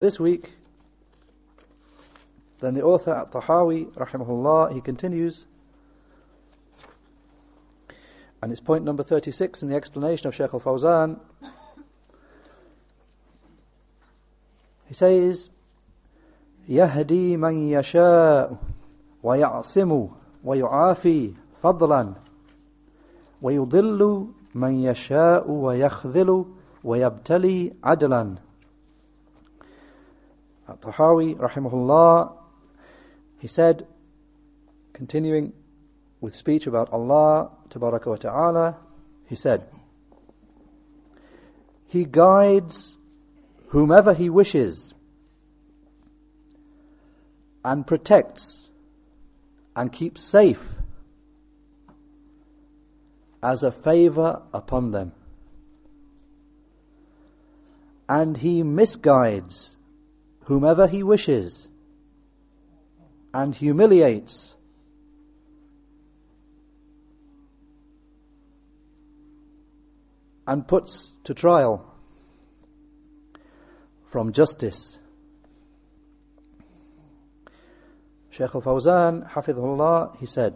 This week, then the author at Tahawi, rahimahullah, he continues, and it's point number 36 in the explanation of Shaykh al Fawzan. He says, يهدي من يشاء ويعصم ويعافي فضلا ويضل من يشاء ويخذل ويبتلي عدلا Tahawi, rahimahullah, he said, continuing with speech about Allah, tabaraka wa ta'ala, he said, He guides whomever He wishes and protects and keeps safe as a favor upon them. And He misguides whomever he wishes and humiliates and puts to trial from justice. Shaykh al Fawzan, Hafidhullah, he said,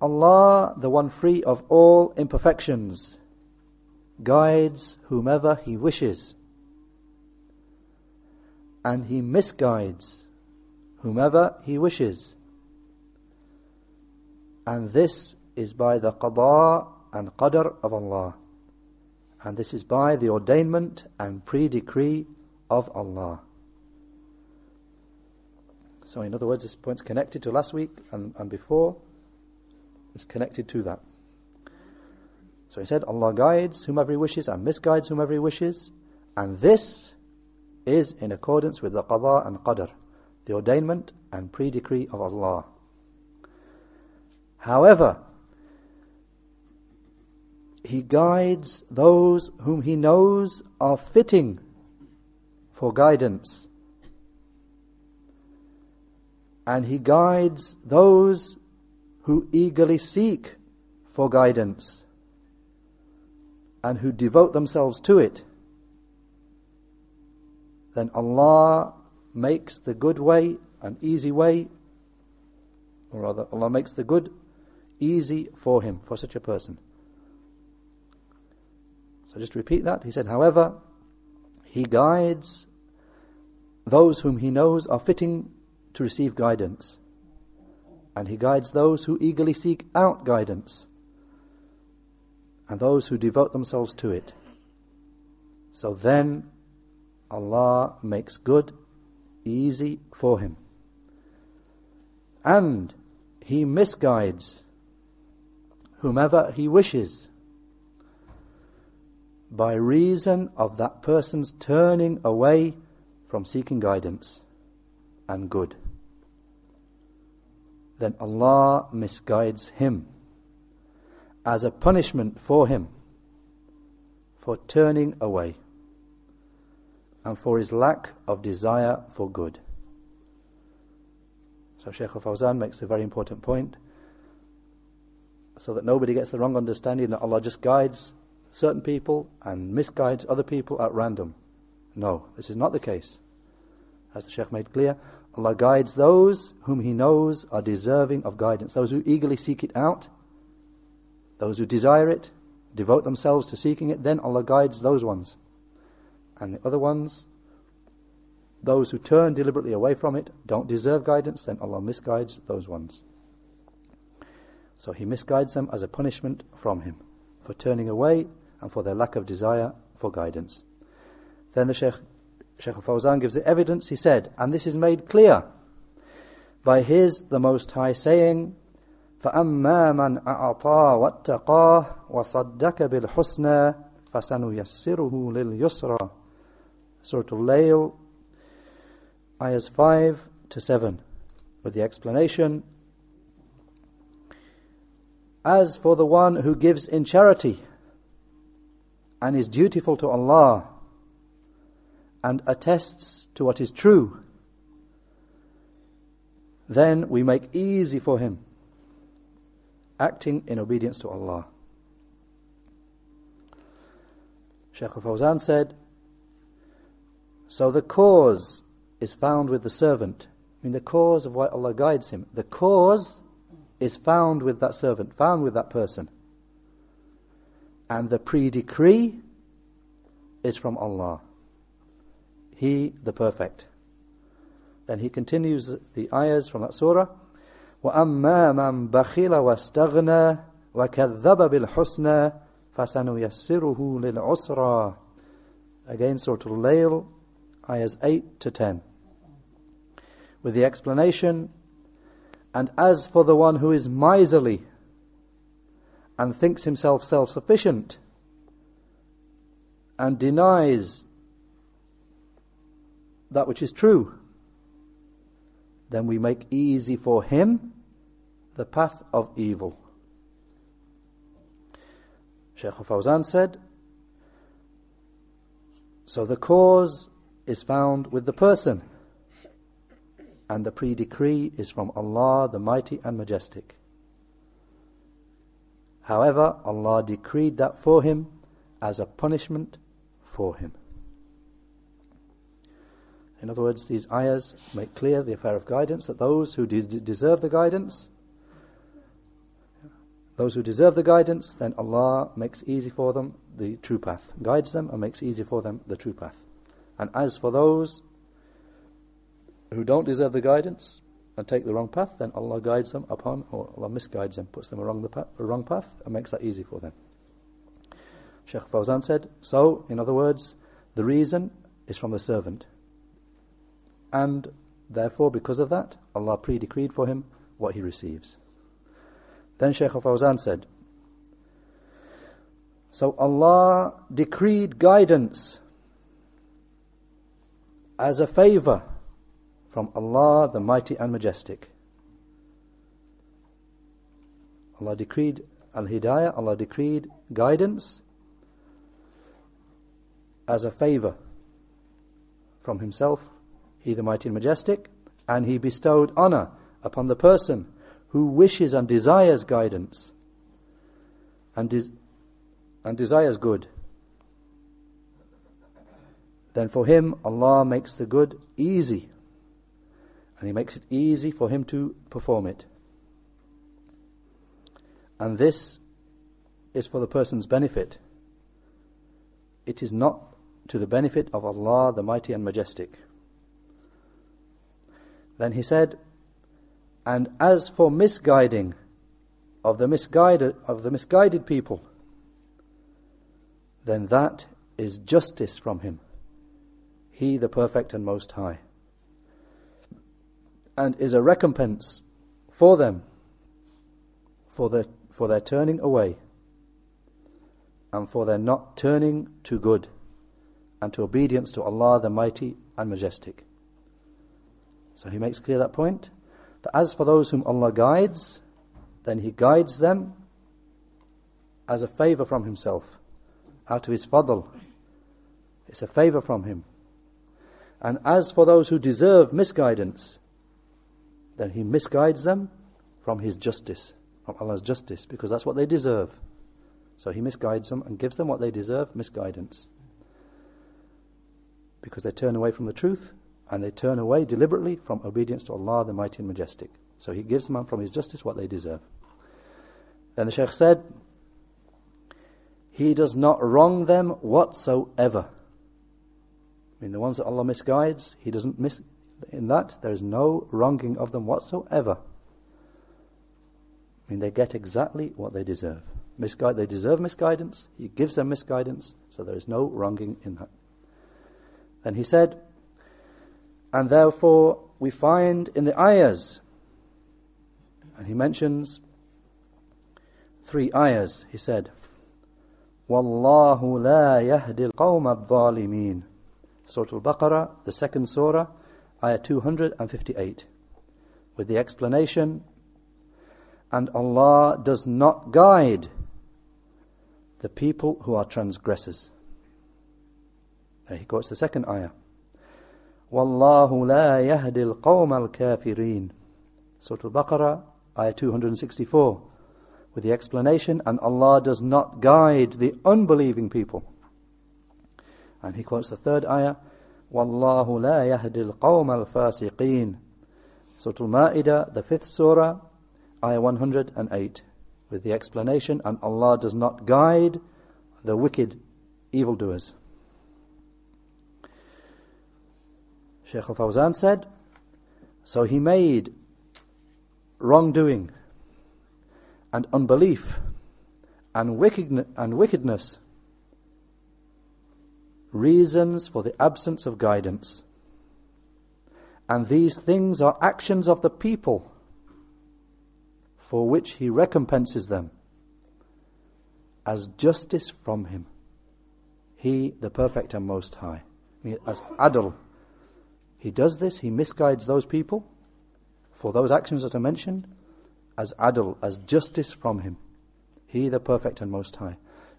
Allah, the one free of all imperfections, guides whomever He wishes, and He misguides whomever He wishes. And this is by the qada and qadr of Allah. And this is by the ordainment and pre-decree of Allah. So in other words, this point's connected to last week and, and before. It's connected to that. So he said, Allah guides whomever He wishes and misguides whomever He wishes. And this is in accordance with the qada and qadr, the ordainment and pre-decree of Allah. However, He guides those whom He knows are fitting for guidance. And He guides those who eagerly seek for guidance and who devote themselves to it, then Allah makes the good way an easy way, or rather, Allah makes the good easy for him, for such a person. So just repeat that. He said, however, He guides those whom He knows are fitting to receive guidance, and He guides those who eagerly seek out guidance and those who devote themselves to it. So then Allah makes good easy for him. And He misguides whomever He wishes by reason of that person's turning away from seeking guidance and good. Then Allah misguides him as a punishment for him for turning away and for his lack of desire for good. So Shaykh al-Fawzan makes a very important point so that nobody gets the wrong understanding that Allah just guides certain people and misguides other people at random. No, this is not the case. As the Shaykh made clear, Allah guides those whom He knows are deserving of guidance, those who eagerly seek it out those who desire it, devote themselves to seeking it, then Allah guides those ones. And the other ones, those who turn deliberately away from it, don't deserve guidance, then Allah misguides those ones. So He misguides them as a punishment from Him for turning away and for their lack of desire for guidance. Then the Sheikh, Shaykh al-Fawzan gives the evidence, he said, and this is made clear by his, the Most High, saying, فأما من أعطى واتقاه وصدق بالحسنى فسنيسره لليسرى Surah Al-Layl ayahs 5 to 7 with the explanation As for the one who gives in charity and is dutiful to Allah and attests to what is true then we make easy for him acting in obedience to Allah. Sheikh al-Fawzan said, so the cause is found with the servant. I mean, the cause of why Allah guides him. The cause is found with that servant, found with that person. And the pre-decree is from Allah. He, the perfect. Then he continues the ayahs from that surah. وأما من بخل واستغنى وكذب بالحسنى فسنيسره للعسرى Again, Surah Al-Layl, ayahs 8 to 10. With the explanation, And as for the one who is miserly and thinks himself self-sufficient and denies that which is true, then we make easy for him the path of evil. Sheikh Fawzan said, so the cause is found with the person, and the pre-decree is from Allah, the Mighty and Majestic. However, Allah decreed that for him as a punishment for him. In other words, these ayahs make clear the affair of guidance that those who de- deserve the guidance, those who deserve the guidance, then Allah makes easy for them the true path, guides them and makes easy for them the true path. And as for those who don't deserve the guidance and take the wrong path, then Allah guides them upon, or Allah misguides them, puts them along the wrong path, and makes that easy for them. Sheikh Fawzan said, so, in other words, the reason is from the servant. And therefore, because of that, Allah pre-decreed for him what he receives. Then Shaykh al Fawzan said, So Allah decreed guidance as a favor from Allah the Mighty and Majestic. Allah decreed al-hidayah, Allah decreed guidance as a favor from Himself he the mighty and majestic, and he bestowed honor upon the person who wishes and desires guidance and, des- and desires good. Then for him, Allah makes the good easy, and He makes it easy for him to perform it. And this is for the person's benefit. It is not to the benefit of Allah, the Mighty and Majestic. Then he said, And as for misguiding of the misguided, of the misguided people, then that is justice from him, he the perfect and most high, and is a recompense for them for their, for their turning away and for their not turning to good and to obedience to Allah the Mighty and Majestic. So he makes clear that point. That as for those whom Allah guides, then He guides them as a favor from Himself, out of His fadl. It's a favor from Him. And as for those who deserve misguidance, then He misguides them from His justice, from Allah's justice, because that's what they deserve. So He misguides them and gives them what they deserve misguidance. Because they turn away from the truth and they turn away deliberately from obedience to Allah the Mighty and Majestic. So He gives them from His justice what they deserve. Then the Shaykh said, He does not wrong them whatsoever. I mean, the ones that Allah misguides, He doesn't miss. In that, there is no wronging of them whatsoever. I mean, they get exactly what they deserve. Misguide, they deserve misguidance. He gives them misguidance, so there is no wronging in that. Then he said, and therefore, we find in the ayahs, and he mentions three ayahs, he said, وَاللَّهُ لَا يَهْدِي الْقَوْمَ الظَّالِمِينَ Surah Al-Baqarah, the second surah, ayah 258, with the explanation, and Allah does not guide the people who are transgressors. There he quotes the second ayah. وَاللَّهُ لَا yahdil الْقَوْمَ al سورة البقرة Al 264, with the explanation, and Allah does not guide the unbelieving people. And he quotes the third ayah, وَاللَّهُ لَا yahdil الْقَوْمَ al سورة Surah the fifth surah, ayah 108, with the explanation, and Allah does not guide the wicked evildoers. Shaykh al-Fawzan said, so he made wrongdoing and unbelief and, and wickedness reasons for the absence of guidance. And these things are actions of the people for which he recompenses them as justice from him. He, the perfect and most high. As adl. He does this, he misguides those people for those actions that are mentioned as adl, as justice from him. He, the perfect and most high.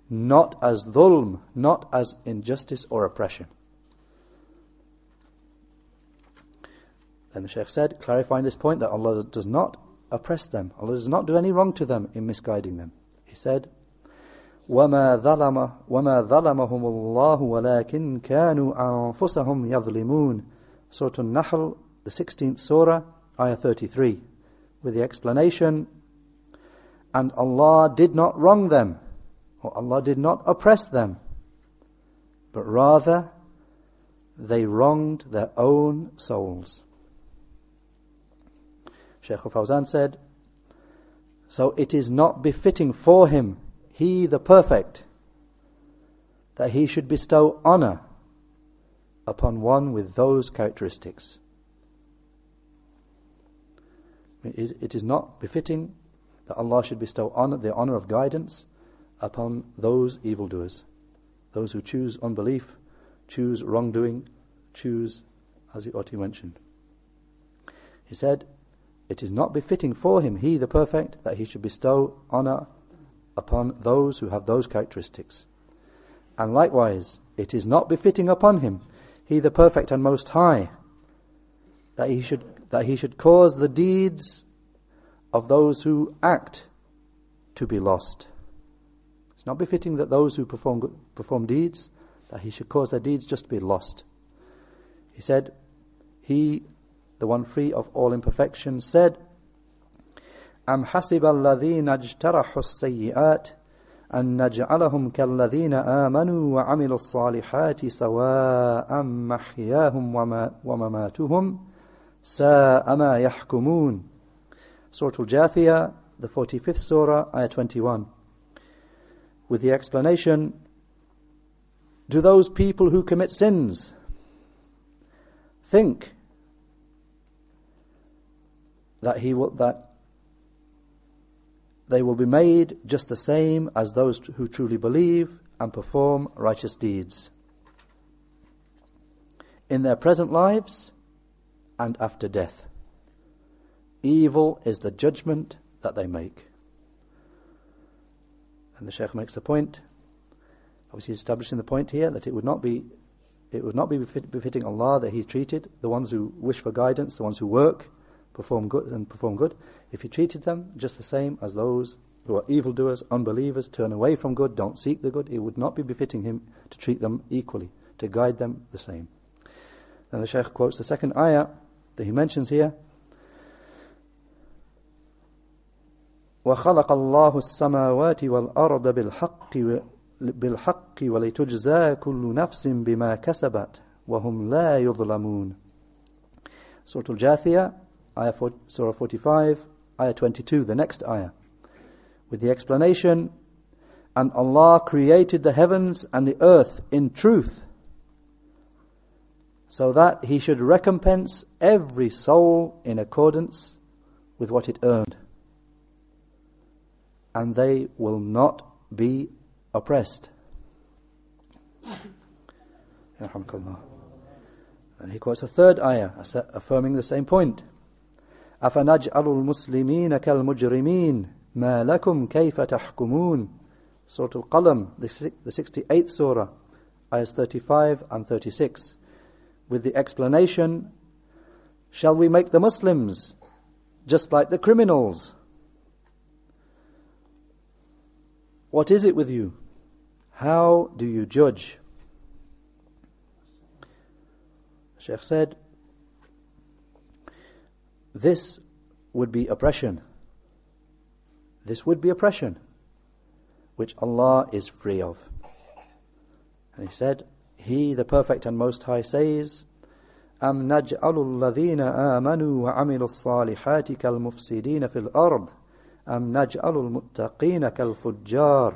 Not as dhulm, not as injustice or oppression. Then the Shaykh said, clarifying this point, that Allah does not oppress them. Allah does not do any wrong to them in misguiding them. He said, وما ظلم وما ظلمهم الله ولكن كانوا أنفسهم يظلمون Surah An-Nahl, the 16th surah, ayah 33, with the explanation, and Allah did not wrong them, or Allah did not oppress them, but rather they wronged their own souls. Shaykh al-Fawzan said, So it is not befitting for him, he the perfect, that he should bestow honor upon one with those characteristics. It is not befitting that Allah should bestow honor, the honor of guidance upon those evildoers, those who choose unbelief, choose wrongdoing, choose, as he to mentioned. He said, It is not befitting for him, he the perfect, that he should bestow honor upon those who have those characteristics. And likewise, it is not befitting upon him he the perfect and most high, that he should, that he should cause the deeds of those who act to be lost. It's not befitting that those who perform, perform deeds, that he should cause their deeds just to be lost. He said, He, the one free of all imperfections, said, أم حسب الذين اجترحوا السيئات أن نجعلهم كالذين آمنوا وعملوا الصالحات سواء محياهم ومماتهم ساء ما يحكمون Surah Al-Jathiyah, the 45th Surah, Ayah 21. With the explanation, do those people who commit sins think that he will, that they will be made just the same as those who truly believe and perform righteous deeds. In their present lives and after death. Evil is the judgment that they make. And the Sheikh makes the point, obviously establishing the point here, that it would not be it would not be befitting Allah that He treated the ones who wish for guidance, the ones who work, perform good and perform good, if he treated them just the same as those who are evildoers, unbelievers, turn away from good, don't seek the good, it would not be befitting him to treat them equally, to guide them the same. Then the Shaykh quotes the second ayah that he mentions here. وخلق الله السماوات والأرض بالحق بالحق ولتجزى كل نفس بما كسبت وهم لا يظلمون Surah Al-Jathiyah, ayah 4, Surah 45, ayah 22, the next ayah, with the explanation, and Allah created the heavens and the earth in truth, so that He should recompense every soul in accordance with what it earned. And they will not be oppressed. And he quotes a third ayah affirming the same point. أفنجعل المسلمين كالمجرمين ما لكم كيف تحكمون Surah Al-Qalam, the 68th surah, ayahs 35 and 36, with the explanation, Shall we make the Muslims just like the criminals? What is it with you? How do you judge? Sheikh said, this would be oppression. This would be oppression, which Allah is free of. And he said, He, the Perfect and Most High, says, أم نجعل الذين آمنوا وعملوا الصالحات كالمفسدين في الأرض أم نجعل المتقين كالفجار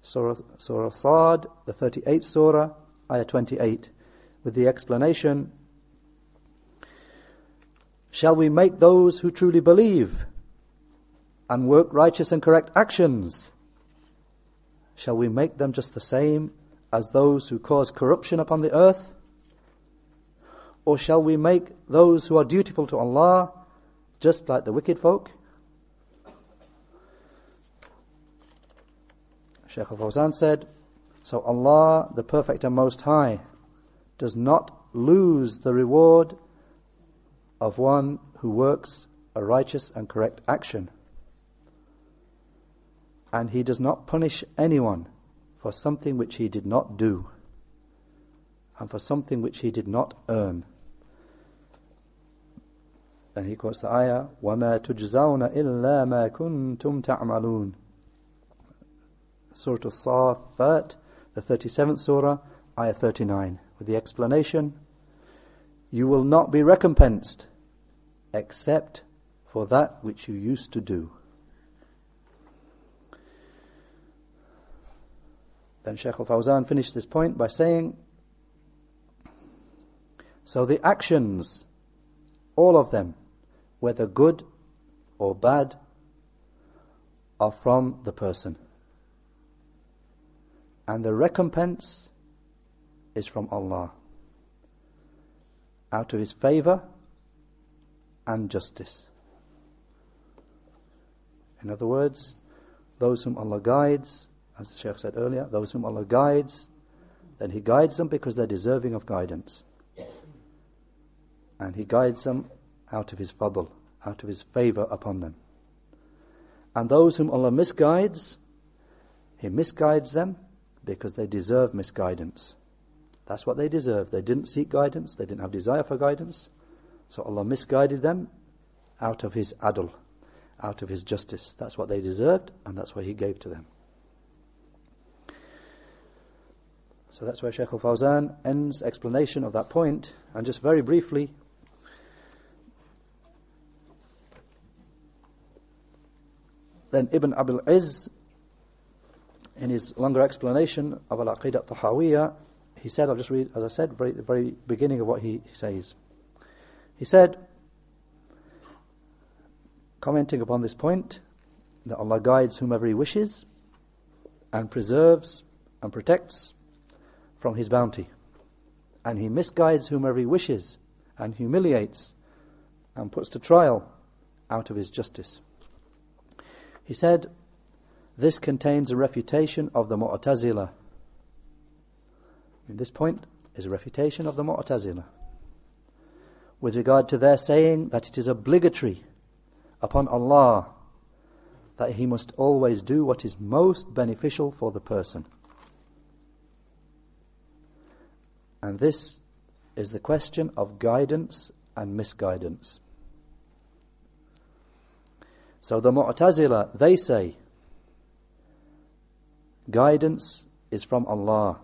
Surah, Surah Sad, the 38th Surah, Ayah 28, with the explanation Shall we make those who truly believe and work righteous and correct actions? Shall we make them just the same as those who cause corruption upon the earth? Or shall we make those who are dutiful to Allah just like the wicked folk? Shaykh al Fawzan said, So Allah, the Perfect and Most High, does not lose the reward of one who works a righteous and correct action. And He does not punish anyone for something which he did not do and for something which he did not earn. Then he quotes the ayah, وَمَا تُجْزَوْنَ إِلَّا مَا كُنْتُمْ تَعْمَلُونَ Surah Al-Safat, the 37th surah, ayah 39, with the explanation, You will not be recompensed except for that which you used to do. Then Shaykh al Fawzan finished this point by saying, So the actions, all of them, whether good or bad, are from the person. And the recompense is from Allah, out of His favor and justice. In other words, those whom Allah guides, as the Shaykh said earlier, those whom Allah guides, then He guides them because they're deserving of guidance. And He guides them out of His fadl, out of His favor upon them. And those whom Allah misguides, He misguides them because they deserve misguidance. That's what they deserve. They didn't seek guidance, they didn't have desire for guidance. So Allah misguided them out of His adl, out of His justice. That's what they deserved, and that's what He gave to them. So that's where Sheikh al Fawzan ends explanation of that point. And just very briefly, then Ibn Abil Izz, in his longer explanation of Al Aqidah Tahawiyah, he said, I'll just read, as I said, very, the very beginning of what he says. He said, commenting upon this point, that Allah guides whomever He wishes and preserves and protects from His bounty. And He misguides whomever He wishes and humiliates and puts to trial out of His justice. He said, This contains a refutation of the Mu'tazila. This point is a refutation of the Mu'tazila with regard to their saying that it is obligatory upon Allah that He must always do what is most beneficial for the person. And this is the question of guidance and misguidance. So the Mu'tazila, they say, guidance is from Allah.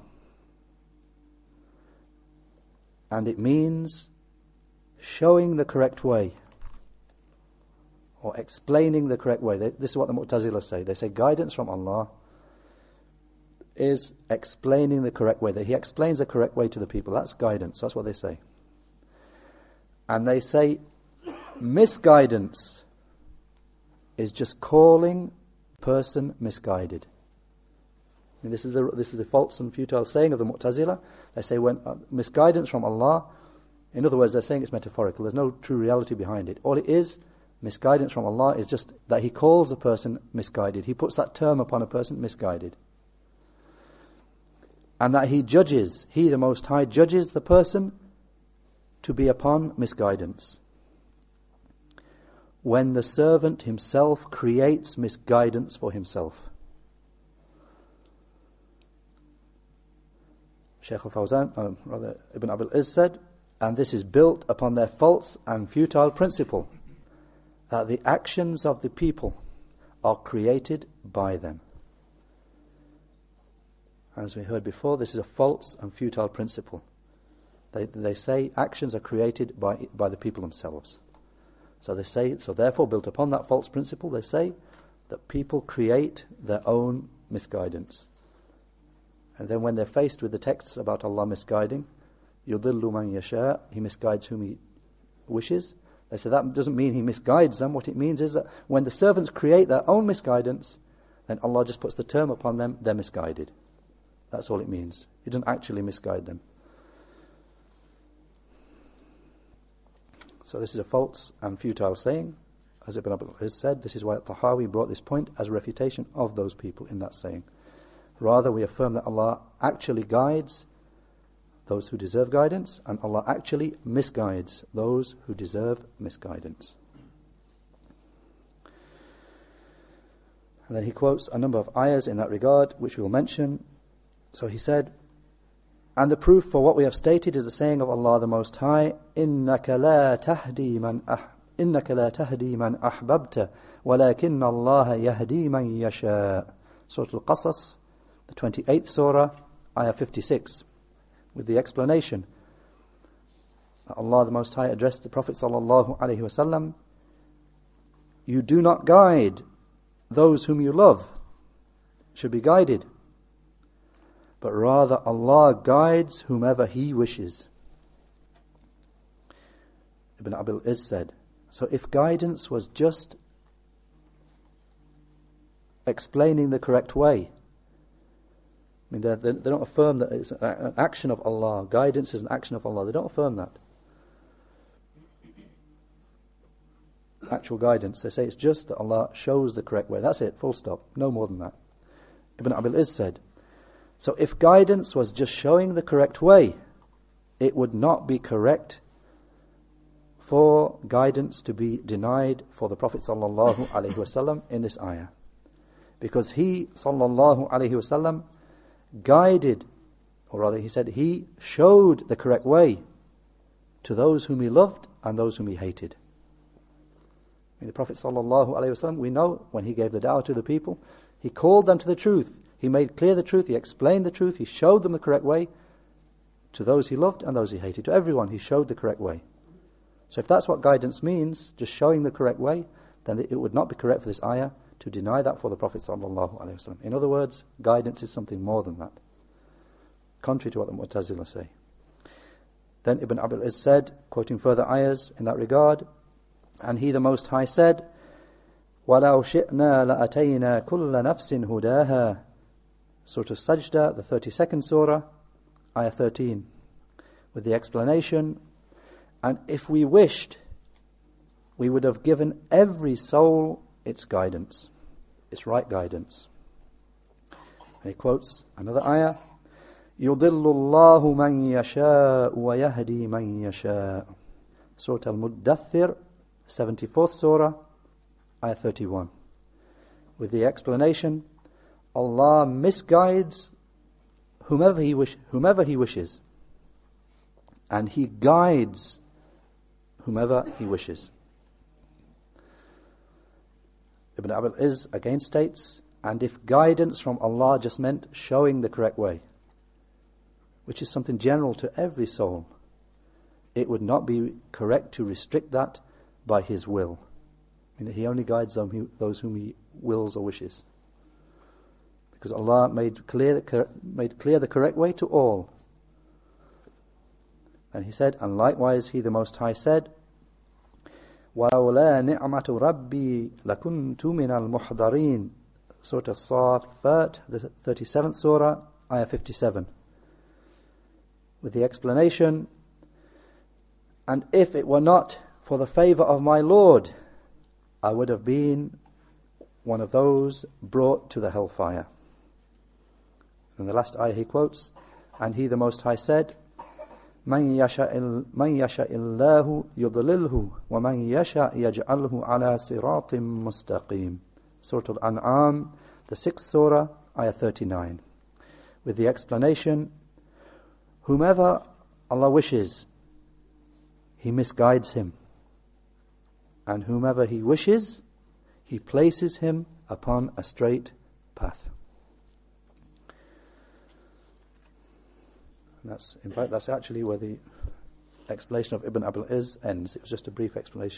And it means showing the correct way or explaining the correct way. They, this is what the Mu'tazila say. They say guidance from Allah is explaining the correct way. That He explains the correct way to the people. That's guidance. That's what they say. And they say misguidance is just calling person misguided. I mean, this is a, this is a false and futile saying of the Mu'tazila. They say when uh, misguidance from Allah in other words, they're saying it's metaphorical. There's no true reality behind it. All it is, misguidance from Allah, is just that He calls a person misguided. He puts that term upon a person misguided. And that He judges, He, the Most High, judges the person to be upon misguidance. When the servant himself creates misguidance for himself. Shaykh al Fawzan, um, rather Ibn Abil Izz said, and this is built upon their false and futile principle that the actions of the people are created by them. As we heard before, this is a false and futile principle. They, they say actions are created by, by the people themselves. So they say, so therefore, built upon that false principle, they say that people create their own misguidance. And then when they're faced with the texts about Allah misguiding, يُضِلُّ مَنْ يَشَاءُ He misguides whom he wishes. They say that doesn't mean he misguides them. What it means is that when the servants create their own misguidance, then Allah just puts the term upon them, they're misguided. That's all it means. He doesn't actually misguide them. So this is a false and futile saying. As Ibn Abil Izz said, this is why Tahawi brought this point as a refutation of those people in that saying. Rather, we affirm that Allah actually guides those who deserve guidance, and Allah actually misguides those who deserve misguidance. And then he quotes a number of ayahs in that regard, which we will mention. So he said, and the proof for what we have stated is the saying of Allah the Most High, إِنَّكَ لَا تَهْدِي مَنْ أح إِنَّكَ لَا تَهْدِي مَنْ أَحْبَبْتَ وَلَكِنَّ اللَّهَ يَهْدِي مَنْ يَشَاءُ Surah Al-Qasas, the 28th Surah, Ayah 56, with the explanation. Allah the Most High addressed the Prophet wasallam, You do not guide those whom you love, should be guided but rather Allah guides whomever He wishes. Ibn Abil Iz said, so if guidance was just explaining the correct way, I mean, they, they, they don't affirm that it's an action of Allah. Guidance is an action of Allah. They don't affirm that. Actual guidance. They say it's just that Allah shows the correct way. That's it, full stop. No more than that. Ibn Abil Iz said, so if guidance was just showing the correct way, it would not be correct for guidance to be denied for the Prophet sallallahu alaihi wasallam in this ayah. Because he sallallahu alaihi wasallam guided, or rather he said he showed the correct way to those whom he loved and those whom he hated. I mean, the Prophet wasallam, we know when he gave the da'wah to the people, he called them to the truth. He made clear the truth, he explained the truth, he showed them the correct way to those he loved and those he hated. To everyone, he showed the correct way. So if that's what guidance means, just showing the correct way, then it would not be correct for this ayah to deny that for the Prophet. ﷺ. In other words, guidance is something more than that, contrary to what the Mu'tazila say. Then Ibn Abil Izz said, quoting further ayahs in that regard, and he the Most High said, وَلَوْ شِئْنَا لَأَتَيْنَا كُلَّ نَفْسٍ هُدَاهَا Surah Sajda, the 32nd surah, ayah 13, with the explanation, and if we wished, we would have given every soul its guidance, its right guidance. And he quotes another ayah, يضل الله من يشاء ويهدي من يشاء Surah Al-Muddathir, 74th Surah, Ayah 31. With the explanation, Allah misguides whomever he, wish, whomever he wishes, and He guides whomever He wishes. Ibn Abil Iz again states, and if guidance from Allah just meant showing the correct way, which is something general to every soul, it would not be correct to restrict that by His will. I mean, He only guides those whom He wills or wishes because Allah made clear, the, made clear the correct way to all. And He said, and likewise He the Most High said, وَلَوْلَا نِعْمَةُ رَبِّي لَكُنْتُ مِنَ الْمُحْضَرِينَ Surah Safat, the 37th surah, ayah 57. With the explanation, And if it were not for the favor of my Lord, I would have been one of those brought to the hellfire. In the last ayah he quotes, And he the Most High said, من يشاء من يشاء الله يضلله ومن يشاء يجعله على صراط مستقيم. Surah Al-An'am, the sixth surah, ayah 39. With the explanation, whomever Allah wishes, he misguides him. And whomever he wishes, he places him upon a straight path. That's, in fact, that's actually where the explanation of Ibn Abil Iz ends. It was just a brief explanation